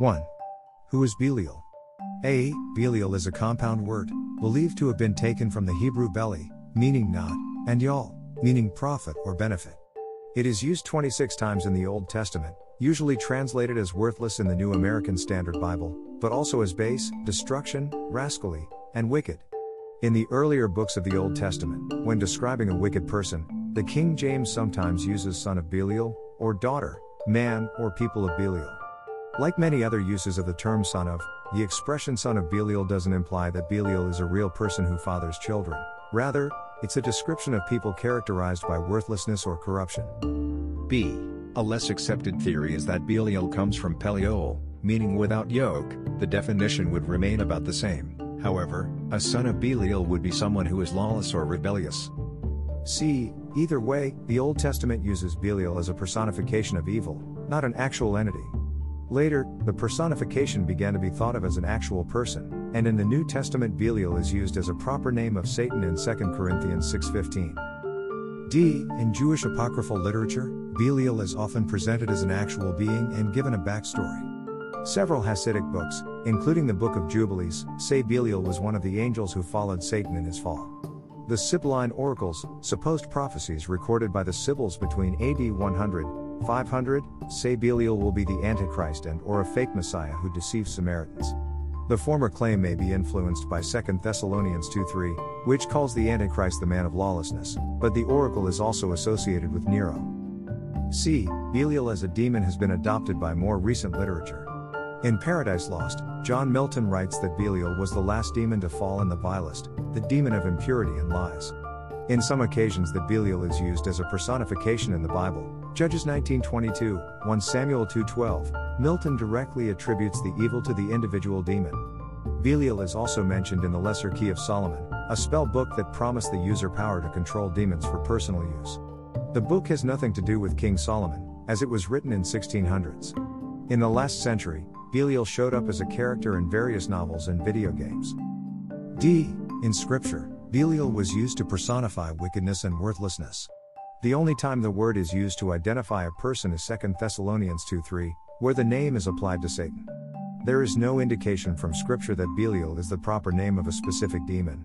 1. Who is Belial? A. Belial is a compound word, believed to have been taken from the Hebrew beli, meaning not, and yal, meaning profit or benefit. It is used 26 times in the Old Testament, usually translated as worthless in the New American Standard Bible, but also as base, destruction, rascally, and wicked. In the earlier books of the Old Testament, when describing a wicked person, the King James sometimes uses son of Belial, or daughter, man, or people of Belial. Like many other uses of the term son of, the expression son of Belial doesn't imply that Belial is a real person who fathers children. Rather, it's a description of people characterized by worthlessness or corruption. B. A less accepted theory is that Belial comes from Peliol, meaning without yoke, the definition would remain about the same. However, a son of Belial would be someone who is lawless or rebellious. C. Either way, the Old Testament uses Belial as a personification of evil, not an actual entity. Later, the personification began to be thought of as an actual person, and in the New Testament Belial is used as a proper name of Satan in 2 Corinthians 6:15. D. In Jewish apocryphal literature, Belial is often presented as an actual being and given a backstory. Several Hasidic books, including the Book of Jubilees, say Belial was one of the angels who followed Satan in his fall. The Sibylline oracles, supposed prophecies recorded by the Sibyls between AD 100 500 say Belial will be the Antichrist and or a fake Messiah who deceives Samaritans. The former claim may be influenced by 2 Thessalonians 2:3, which calls the Antichrist the man of lawlessness, but the oracle is also associated with Nero. C. Belial as a demon has been adopted by more recent literature. In Paradise Lost, John Milton writes that Belial was the last demon to fall and the vilest, the demon of impurity and lies. In some occasions that Belial is used as a personification in the Bible, Judges 19:22, 1 Samuel 2:12, Milton directly attributes the evil to the individual demon. Belial is also mentioned in the Lesser Key of Solomon, a spell book that promised the user power to control demons for personal use. The book has nothing to do with King Solomon, as it was written in 1600s. In the last century, Belial showed up as a character in various novels and video games. D. In Scripture, Belial was used to personify wickedness and worthlessness. The only time the word is used to identify a person is 2 Thessalonians 2:3, where the name is applied to Satan. There is no indication from Scripture that Belial is the proper name of a specific demon.